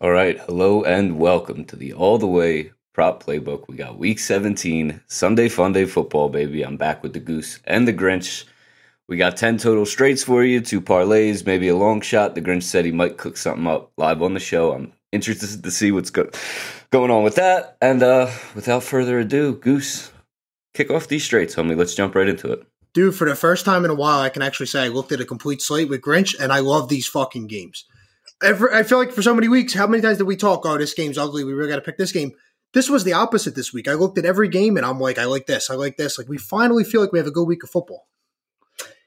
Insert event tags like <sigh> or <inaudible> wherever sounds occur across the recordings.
All right, hello and welcome to the All the Way Prop Playbook. We got Week 17, Sunday Fun Day football, baby. I'm back with the Goose and the Grinch. We got 10 total straights for you, two parlays, maybe a long shot. The Grinch said he might cook something up live on the show. I'm interested to see what's go- going on with that. And uh, without further ado, Goose, kick off these straights, homie. Let's jump right into it. Dude, for the first time in a while, I can actually say I looked at a complete slate with Grinch, and I love these fucking games. Every, I feel like for so many weeks, how many times did we talk? Oh, this game's ugly. We really got to pick this game. This was the opposite this week. I looked at every game and I'm like, I like this. I like this. Like we finally feel like we have a good week of football.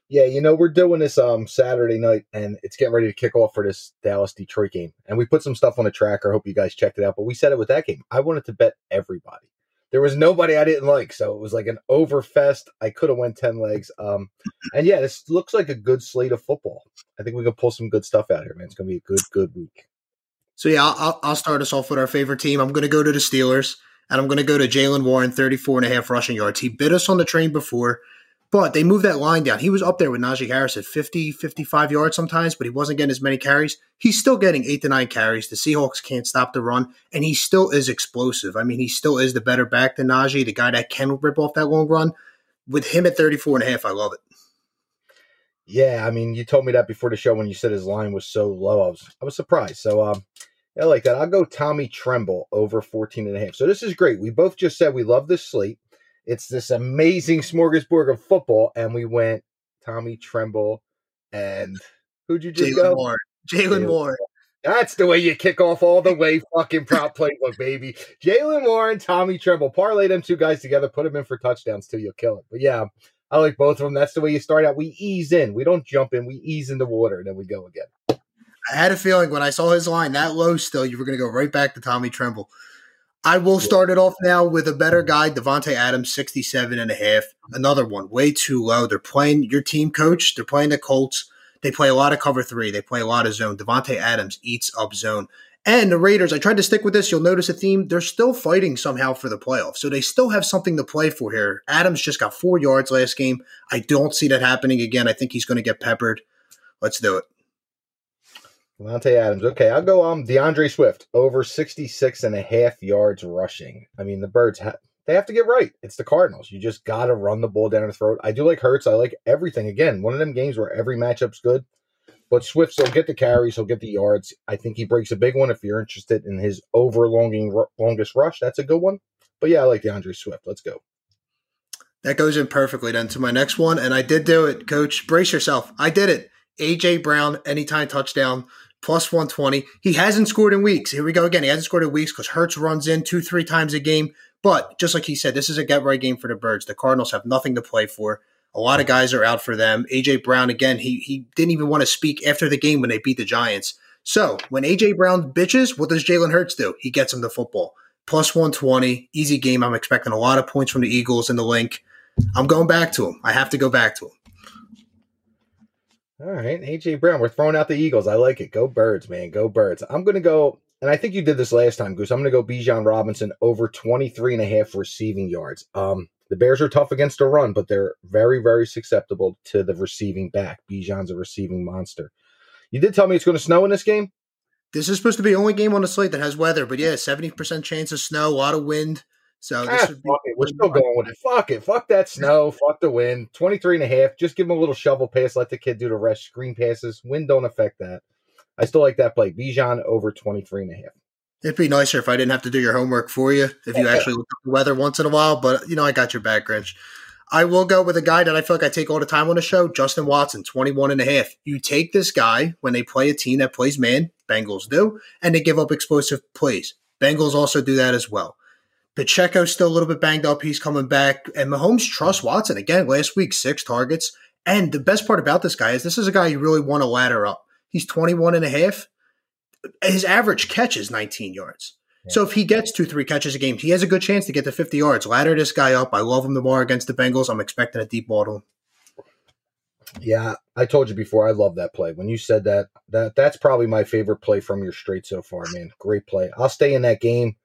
Yeah, you know, we're doing this um Saturday night and it's getting ready to kick off for this Dallas Detroit game. And we put some stuff on the tracker. I hope you guys checked it out. But we said it with that game. I wanted to bet everybody there was nobody I didn't like, so it was like an overfest. I could have went ten legs. Um, and yeah, this looks like a good slate of football. I think we can pull some good stuff out here, man. It's gonna be a good, good week. So yeah, I'll, I'll start us off with our favorite team. I'm gonna go to the Steelers, and I'm gonna go to Jaylen Warren, 34 and a half rushing yards. He bit us on the train before. But they moved that line down. He was up there with Najee Harris at 50, 55 yards sometimes, but he wasn't getting as many carries. He's still getting eight to nine carries. The Seahawks can't stop the run, and he still is explosive. I mean, he still is the better back than Najee, the guy that can rip off that long run. With him at 34 and a half, I love it. Yeah, I mean, you told me that before the show when you said his line was so low. I was I was surprised. So um I like that. I'll go Tommy Tremble over 14 and a half. So this is great. We both just said we love this slate. It's this amazing smorgasbord of football, and we went Tommy Tremble and who'd you just Jaylen go? Moore. Jaylen Moore. That's the way you kick off all the way fucking prop playbook, baby. Jaylen Warren, Tommy Tremble. Parlay them two guys together, put them in for touchdowns too. You'll kill it. But yeah, I like both of them. That's the way you start out. We ease in. We don't jump in. We ease in the water, and then we go again. I had a feeling when I saw his line that low still, you were going to go right back to Tommy Tremble. I will start it off now with a better guy, Davante Adams, 67 and a half. Another one, way too low. They're playing your team coach. They're playing the Colts. They play a lot of cover three. They play a lot of zone. Davante Adams eats up zone. And the Raiders, I tried to stick with this. You'll notice a theme. They're still fighting somehow for the playoffs. So they still have something to play for here. Adams just got four yards last game. I don't see that happening again. I think he's going to get peppered. Let's do it. Davante Adams. Okay, I'll go um D'Andre Swift over 66 and a half yards rushing. I mean, the Birds ha- they have to get right. It's the Cardinals. You just got to run the ball down the throat. I do like Hurts. I like everything. Again, one of them games where every matchup's good. But Swift, will get the carries, he'll get the yards. I think he breaks a big one. If you're interested in his overlonging longest rush, that's a good one. But yeah, I like D'Andre Swift. Let's go. That goes in perfectly then to my next one. And I did do it, coach. Brace yourself. I did it. AJ Brown, anytime touchdown plus 120. He hasn't scored in weeks. Here we go again. He hasn't scored in weeks because Hurts runs in two, three times a game. But just like he said, this is a get right game for the Birds. The Cardinals have nothing to play for. A lot of guys are out for them. AJ Brown, again, he, he didn't even want to speak after the game when they beat the Giants. So when AJ Brown bitches, what does Jalen Hurts do? He gets him the football. Plus 120, easy game. I'm expecting a lot of points from the Eagles in the link. I'm going back to him. I have to go back to him. All right, AJ Brown, we're throwing out the Eagles. I like it. Go Birds, man. Go Birds. I'm going to go, and I think you did this last time, Goose. I'm going to go Bijan Robinson over 23 and a half receiving yards. Um, the Bears are tough against the run, but they're very, very susceptible to the receiving back. Bijan's a receiving monster. You did tell me it's going to snow in this game. This is supposed to be the only game on the slate that has weather, but yeah, 70% chance of snow, a lot of wind. So ah, be- We're still going with it. Fuck it. Fuck that snow. fuck the wind. 23 and a half. Just give him a little shovel pass. Let the kid do the rest. Screen passes. Wind don't affect that. I still like that play. Bijan over 23 and a half. It'd be nicer if I didn't have to do your homework for you, if you actually look at the weather once in a while, but you know, I got your back, Grinch. I will go with a guy that I feel like I take all the time on the show, Justin Watson, 21 and a half. You take this guy when they play a team that plays man, Bengals do, and they give up explosive plays. Bengals also do that as well. Pacheco's still a little bit banged up. He's coming back. And Mahomes trusts Watson. Again, last week, six targets. And the best part about this guy is this is a guy you really want to ladder up. He's 21 and a half. His average catch is 19 yards. Yeah. So if he gets two, three catches a game, he has a good chance to get to 50 yards. Ladder this guy up. I love him tomorrow against the Bengals. I'm expecting a deep ball to him. Yeah, I told you before. I love that play. When you said that, that that's probably my favorite play from your straight so far, man. Great play. I'll stay in that game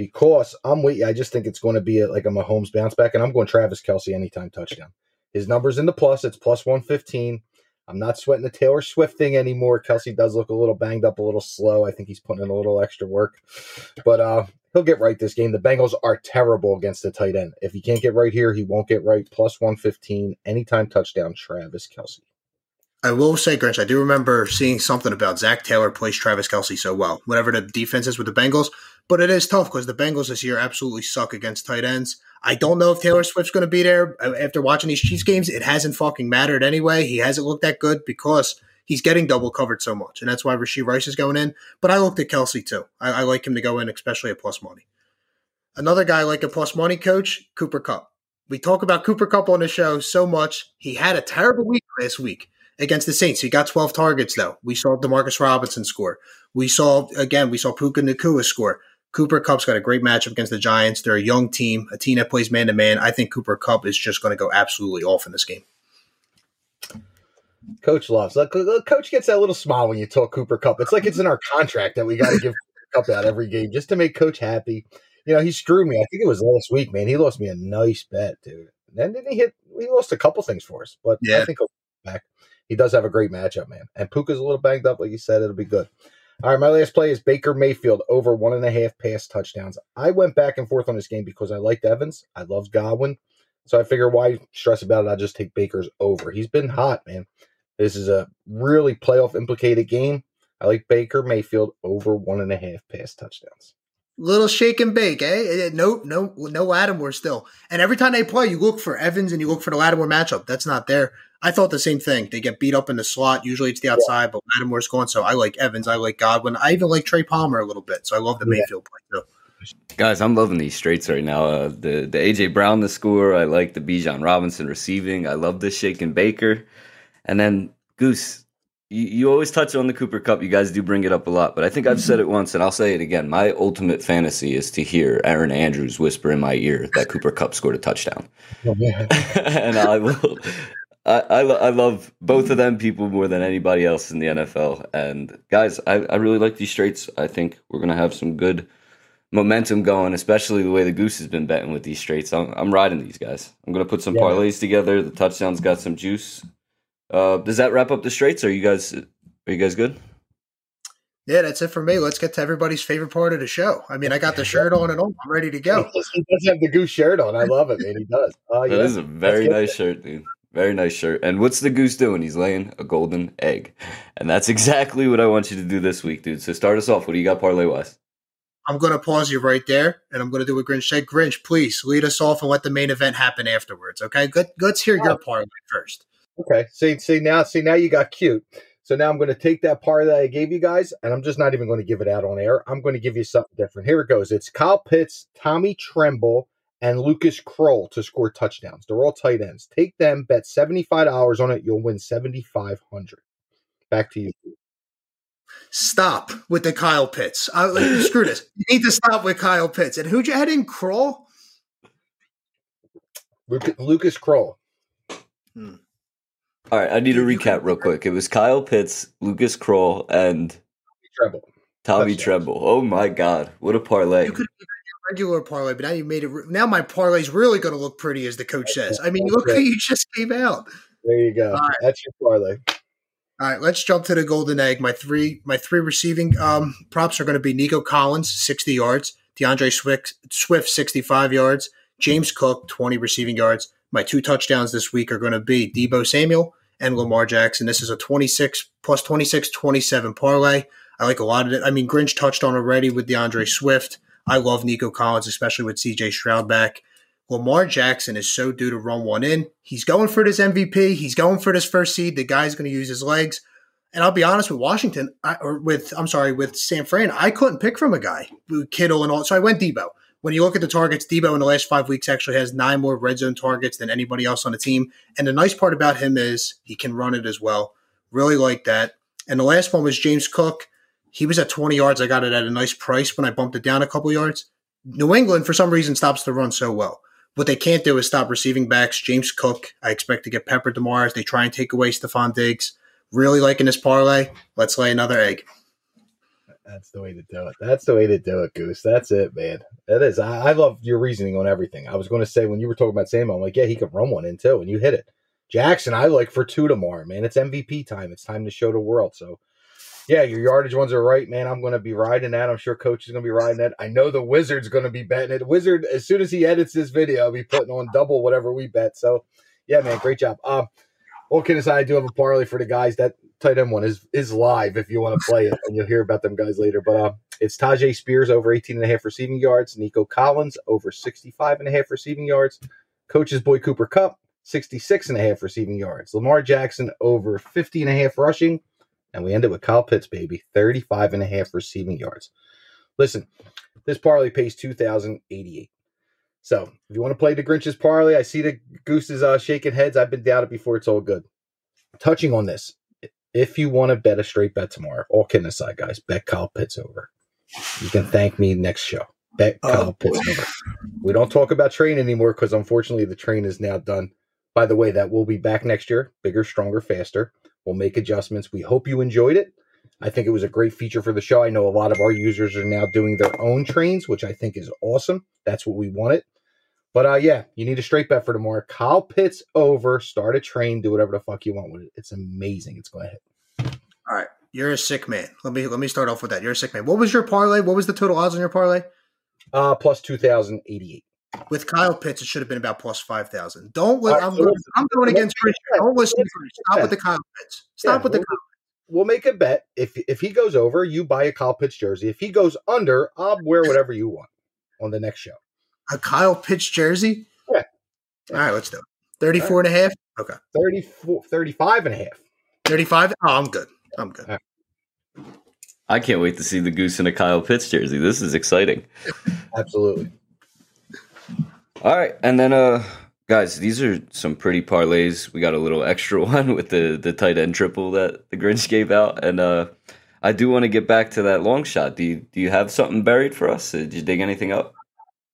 because I'm with you. I just think it's going to be a, like a Mahomes bounce back, and I'm going Travis Kelce anytime touchdown. His numbers in the plus, it's plus 115. I'm not sweating the Taylor Swift thing anymore. Kelce does look a little banged up, a little slow. I think he's putting in a little extra work, but uh, he'll get right this game. The Bengals are terrible against the tight end. If he can't get right here, he won't get right. Plus 115, anytime touchdown, Travis Kelce. I will say, Grinch, I do remember seeing something about Zac Taylor plays Travis Kelce so well, whatever the defense is with the Bengals. But it is tough because the Bengals this year absolutely suck against tight ends. I don't know if Taylor Swift's going to be there uh, after watching these Chiefs games. It hasn't fucking mattered anyway. He hasn't looked that good because he's getting double covered so much, and that's why Rashee Rice is going in. But I looked at Kelce too. I, I like him to go in, especially at plus money. Another guy like a plus money coach, Cooper Kupp. We talk about Cooper Kupp on the show so much. He had a terrible week last week against the Saints. He got 12 targets, though. We saw Demarcus Robinson score. We saw, again, we saw Puka Nacua score. Cooper Kupp's got a great matchup against the Giants. They're a young team, a team that plays man to man. I think Cooper Kupp is just going to go absolutely off in this game. Coach loves. Coach gets that little smile when you talk Cooper Kupp. It's like it's in our contract that we got to give <laughs> Kupp out every game just to make Coach happy. You know, he screwed me. I think it was last week, man. He lost me a nice bet, dude. And then he hit. He lost a couple things for us, but yeah. I think back. He does have a great matchup, man. And Puka's a little banged up, like you said. It'll be good. All right, my last play is Baker Mayfield over one and a half pass touchdowns. I went back and forth on this game because I liked Evans. I loved Godwin. So I figure why stress about it? I'll just take Baker's over. He's been hot, man. This is a really playoff implicated game. I like Baker Mayfield over one and a half pass touchdowns. Little shake and bake, eh? eh no, no, no Lattimore still. And every time they play, you look for Evans and you look for the Lattimore matchup. That's not there. I thought the same thing. They get beat up in the slot. Usually it's the outside, yeah. but Lattimore's gone. So I like Evans. I like Godwin. I even like Trey Palmer a little bit. So I love the yeah. Mayfield play too. Guys, I'm loving these straights right now. Uh, the the AJ Brown the score. I like the Bijan Robinson receiving. I love the Shake and Baker. And then Goose, you, you always touch on the Cooper Kupp. You guys do bring it up a lot, but I think I've said it once and I'll say it again. My ultimate fantasy is to hear Erin Andrews whisper in my ear that Cooper Cup scored a touchdown. Oh, <laughs> and I will I, I, I, love both of them people more than anybody else in the NFL. And guys, I, I really like these straights. I think we're going to have some good momentum going, especially the way the Goose has been betting with these straights. I'm, I'm riding these guys. I'm going to put some yeah. parlays together. The touchdowns got some juice. Uh, does that wrap up the straights? Are you guys are you guys good? Yeah, that's it for me. Let's get to everybody's favorite part of the show. I mean, I got the shirt on and all. I'm ready to go. <laughs> He does have the goose shirt on. I love it, man. He does. Uh, <laughs> yeah. That is a very nice shirt, dude. Very nice shirt. And what's the goose doing? He's laying a golden egg. And that's exactly what I want you to do this week, dude. So start us off. What do you got parlay wise? I'm going to pause you right there and I'm going to do a Grinch said. Grinch, please lead us off and let the main event happen afterwards. Okay. Good. Let's hear your parlay first. Okay. See, see now, see now you got cute. So now I'm going to take that part that I gave you guys, and I'm just not even going to give it out on air. I'm going to give you something different. Here it goes. It's Kyle Pitts, Tommy Tremble, and Lucas Krull to score touchdowns. They're all tight ends. Take them, bet $75 on it. You'll win 7500 Back to you. Stop with the Kyle Pitts. Uh, <laughs> screw this. You need to stop with Kyle Pitts. And who'd you add in? Krull? Lucas, Lucas Krull. Hmm. All right, I need to recap real quick. It was Kyle Pitts, Lucas Krull, and Tremble. Tommy Tremble. Oh my God, what a parlay! You could have a regular parlay, but now you made it. Now my parlay is really going to look pretty, as the coach says. I mean, look who you just came out. There you go. Right. That's your parlay. All right, let's jump to the golden egg. My three, my three receiving um, props are going to be Nico Collins, sixty yards, D'Andre Swift, Swift, sixty-five yards, James Cook, twenty receiving yards. My two touchdowns this week are going to be Deebo Samuel and Lamar Jackson. This is a 26 plus 26, 27 parlay. I like a lot of it. I mean, Grinch touched on already with D'Andre Swift. I love Nico Collins, especially with CJ Stroud back. Lamar Jackson is so due to run one in. He's going for this MVP. He's going for this first seed. The guy's going to use his legs. And I'll be honest with Washington, I, or with I'm sorry, with San Fran, I couldn't pick from a guy, Kittle and all. So I went Deebo. When you look at the targets, Deebo in the last five weeks actually has nine more red zone targets than anybody else on the team. And the nice part about him is he can run it as well. Really like that. And the last one was James Cook. He was at 20 yards. I got it at a nice price when I bumped it down a couple yards. New England, for some reason, stops the run so well. What they can't do is stop receiving backs. James Cook, I expect to get peppered tomorrow as they try and take away Stefon Diggs. Really liking this parlay. Let's lay another egg. That's the way to do it. That's the way to do it, Goose. That's it, man. It is. I, I love your reasoning on everything. I was going to say when you were talking about Sam, I'm like, yeah, he could run one in too, and you hit it. Jackson, I like for two tomorrow, man. It's MVP time. It's time to show the world. So, yeah, your yardage ones are right, man. I'm going to be riding that. I'm sure Coach is going to be riding that. I know the Wizard's going to be betting it. Wizard, as soon as he edits this video, I'll be putting on double whatever we bet. So, yeah, man, great job. Um, kidding aside, I do have a parlay for the guys. That tight end one is is live if you want to play it, and you'll hear about them guys later. But uh, it's Tyjae Spears over 18 and a half receiving yards, Nico Collins over 65 and a half receiving yards, Coach's boy Cooper Kupp 66 and a half receiving yards, Lamar Jackson over 50 and a half rushing, and we ended with Kyle Pitts, baby, 35 and a half receiving yards. Listen, this parlay pays 2,088. So if you want to play the Grinch's parlay, I see the gooses uh, shaking heads. I've been it before. It's all good. Touching on this, if you want to bet a straight bet tomorrow, all kidding aside, guys, bet Kyle Pitts over. You can thank me next show. Bet Oh, Kyle Pitts over. We don't talk about train anymore because unfortunately the train is now done. By the way, that will be back next year, bigger, stronger, faster. We'll make adjustments. We hope you enjoyed it. I think it was a great feature for the show. I know a lot of our users are now doing their own trains, which I think is awesome. That's what we wanted. But uh, yeah, you need a straight bet for tomorrow. Kyle Pitts over, start a train, do whatever the fuck you want with it. It's amazing. It's going to hit. All right, you're a sick man. Let me let me start off with that. You're a sick man. What was your parlay? What was the total odds on your parlay? Uh, plus 2,088. With Kyle Pitts, it should have been about plus five thousand. Don't let. Right, I'm, so going, listen, I'm going against make Chris. a bet. Don't listen. To. Stop with the Kyle Pitts. Stop Yeah, with the we'll- Kyle. We'll make a bet. If if he goes over, you buy a Kyle Pitts jersey. If he goes under, I'll wear whatever you want on the next show. A Kyle Pitts jersey. Yeah. All right, let's do it. 34 and a half. Okay. 34, 35 and a half. 35. Oh, I'm good. I'm good. I can't wait to see the goose in a Kyle Pitts jersey. This is exciting. Absolutely. All right, and then uh guys, these are some pretty parlays. We got a little extra <laughs> one with the the tight end triple that the Grinch gave out, and uh I do want to get back to that long shot. Do you do you have something buried for us? Did you dig anything up?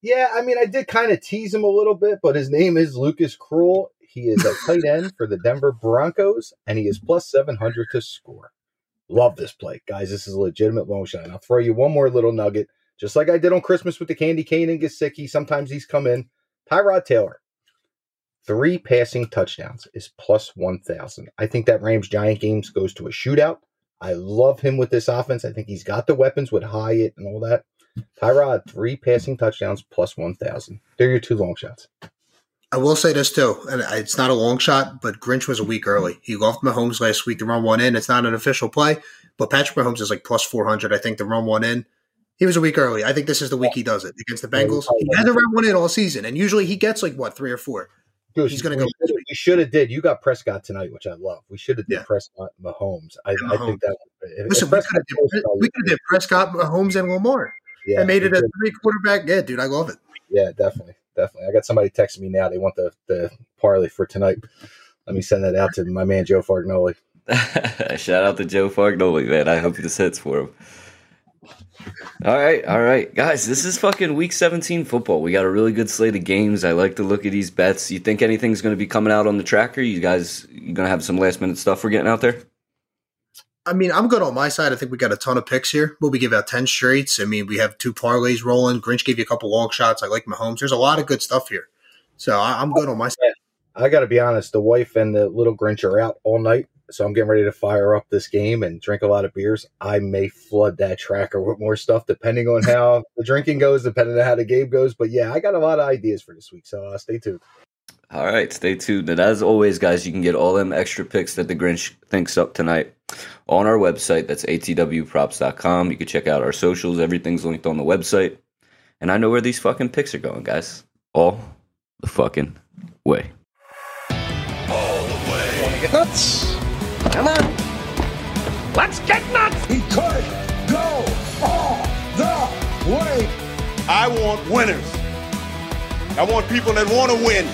Yeah, I mean, I did kind of tease him a little bit, but his name is Lucas Krull. He is a tight end for the Denver Broncos, and he is plus 700 to score. Love this play. Guys, this is a legitimate long shot. And I'll throw you one more little nugget. Just like I did on Christmas with the candy cane and Gesicki, sometimes these come in. Tyrod Taylor, three passing touchdowns is plus 1,000. I think that Rams Giant games goes to a shootout. I love him with this offense. I think he's got the weapons with Hyatt and all that. Tyrod, three passing touchdowns plus 1,000. They're your two long shots. I will say this too, and it's not a long shot, but Grinch was a week early. He golfed Mahomes last week to run one in. It's not an official play, but Patrick Mahomes is like plus 400, I think, to run one in. He was a week early. I think this is the week he does it against the Bengals. He hasn't run one in all season, and usually he gets like what three or four. Goose, He's gonna go shoulda- We should have did. You got Prescott tonight, which I love. We should have did Yeah. Prescott Mahomes. I, I think that. if- Listen, if we could have did, probably- we could have did Prescott, Mahomes, and Lamar, yeah, and made it we a three quarterback. Yeah, dude, I love it. Yeah, definitely, definitely. I got somebody texting me now. They want the the parlay for tonight. Let me send that out to my man Joe Fargnoli. <laughs> Shout out to Joe Fargnoli, man. I hope this hits for him. All right, all right, guys. This is fucking week 17 football. We got a really good slate of games. I like to look at these bets. You think anything's going to be coming out on the tracker? You guys, you going to have some last minute stuff we're getting out there? I mean, I'm good on my side. I think we got a ton of picks here. Will we give out 10 straights? I mean, we have two parlays rolling. Grinch gave you a couple long shots. I like Mahomes. There's a lot of good stuff here. So I, I'm good on my side. I got to be honest. The wife and the little Grinch are out all night, so I'm getting ready to fire up this game and drink a lot of beers. I may flood that tracker with more stuff, depending on how <laughs> the drinking goes, depending on how the game goes. But yeah, I got a lot of ideas for this week, so uh, stay tuned. All right, stay tuned. And as always, guys, you can get all them extra picks that the Grinch thinks up tonight on our website. That's atwprops.com. You can check out our socials. Everything's linked on the website. And I know where these fucking picks are going, guys. All the fucking way. all Get nuts. Come on. Let's get nuts. He could go all the way. I want winners. I want people that want to win.